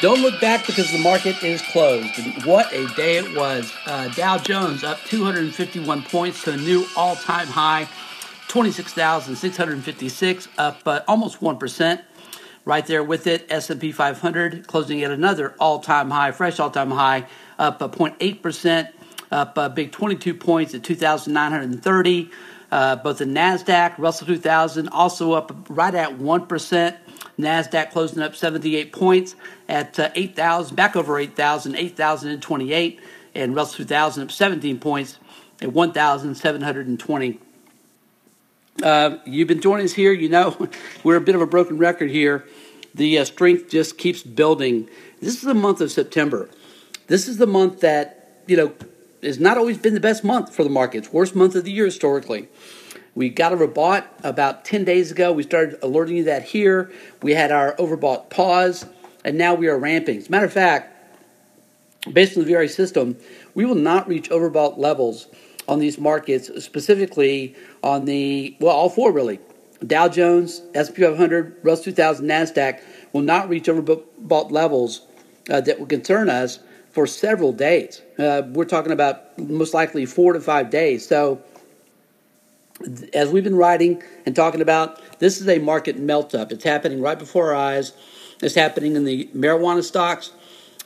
Don't look back because the market is closed. What a day it was. Uh, Dow Jones up 251 points to a new all time high, 26,656, up uh, almost 1%. Right there with it, S&P 500 closing at another all-time high, fresh all-time high, up 0.8%, up a big 22 points at 2,930. Uh, both the Nasdaq, Russell 2000, also up right at one percent. Nasdaq closing up 78 points at uh, 8,000, back over 8,000, 8,028, and Russell 2000 up 17 points at 1,720. Uh, you've been joining us here. You know we're a bit of a broken record here. The uh, strength just keeps building. This is the month of September. This is the month that you know has not always been the best month for the markets. Worst month of the year historically. We got overbought about 10 days ago. We started alerting you that here. We had our overbought pause, and now we are ramping. As a matter of fact, based on the VRA system, we will not reach overbought levels on these markets, specifically on the, well, all four really. Dow Jones, S&P 500, Russell 2000, NASDAQ will not reach overbought levels uh, that will concern us for several days. Uh, we're talking about most likely four to five days. So, as we've been writing and talking about, this is a market melt up. It's happening right before our eyes. It's happening in the marijuana stocks,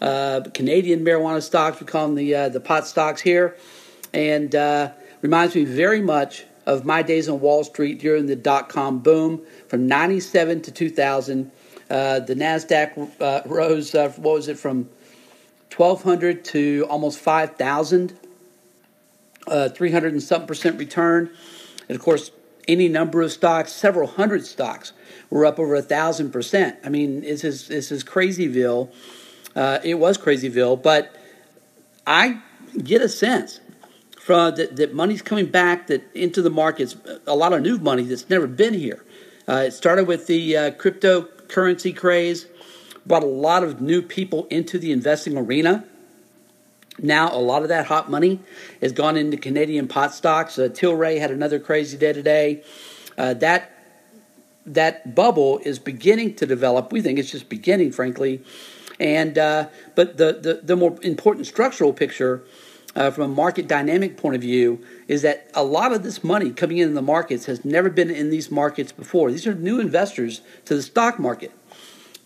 uh, Canadian marijuana stocks. We call them the uh, the pot stocks here, and uh, reminds me very much of my days on Wall Street during the dot com boom from '97 to 2000. Uh, the Nasdaq uh, rose. Uh, what was it from 1,200 to almost 5,000, uh, 300 and something percent return. And of course, any number of stocks, several hundred stocks, were up over a thousand percent. I mean, this is this is crazyville. Uh, it was crazyville, but I get a sense from that, that money's coming back that into the markets. A lot of new money that's never been here. Uh, it started with the uh, cryptocurrency craze brought a lot of new people into the investing arena. Now, a lot of that hot money has gone into Canadian pot stocks. Uh, Tilray had another crazy day today. Uh, that that bubble is beginning to develop. We think it's just beginning, frankly. And uh, but the, the, the more important structural picture uh, from a market dynamic point of view is that a lot of this money coming in the markets has never been in these markets before. These are new investors to the stock market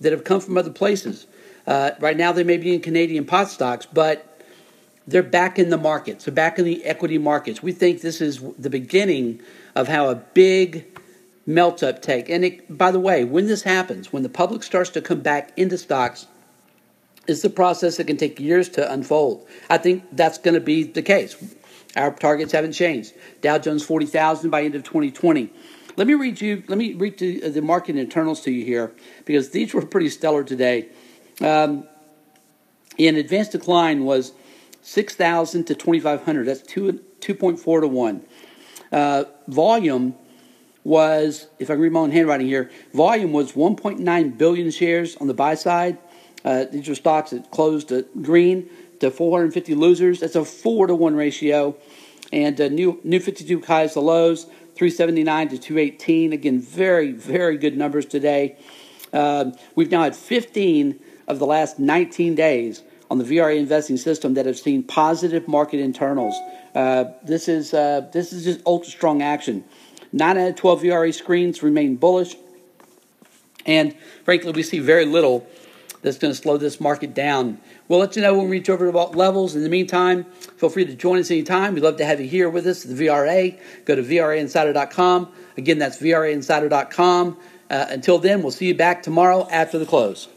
that have come from other places. Uh, right now, they may be in Canadian pot stocks, but they're back in the markets. They're back in the equity markets. We think this is the beginning of how a big melt up take. And it, by the way, when this happens, when the public starts to come back into stocks, it's a process that can take years to unfold. I think that's going to be the case. Our targets haven't changed. Dow Jones 40,000 by end of 2020. Let me read you. Let me read the, the market internals to you here because these were pretty stellar today. Um, in advanced decline was six thousand to twenty five hundred. That's two two point four to one. Uh, volume was, if I read my own handwriting here, volume was 1.9 billion shares on the buy side. Uh, these are stocks that closed green to 450 losers. That's a four to one ratio. And uh, new new 52 highs to lows. 379 to 218. Again, very, very good numbers today. Uh, we've now had 15 of the last 19 days on the VRA investing system that have seen positive market internals. Uh, this is uh, this is just ultra strong action. Nine out of 12 VRA screens remain bullish, and frankly, we see very little that's going to slow this market down. We'll let you know when we reach overbought levels. In the meantime, feel free to join us anytime. We'd love to have you here with us, at the VRA. Go to VRAinsider.com. Again, that's VRAinsider.com. Uh, until then, we'll see you back tomorrow after the close.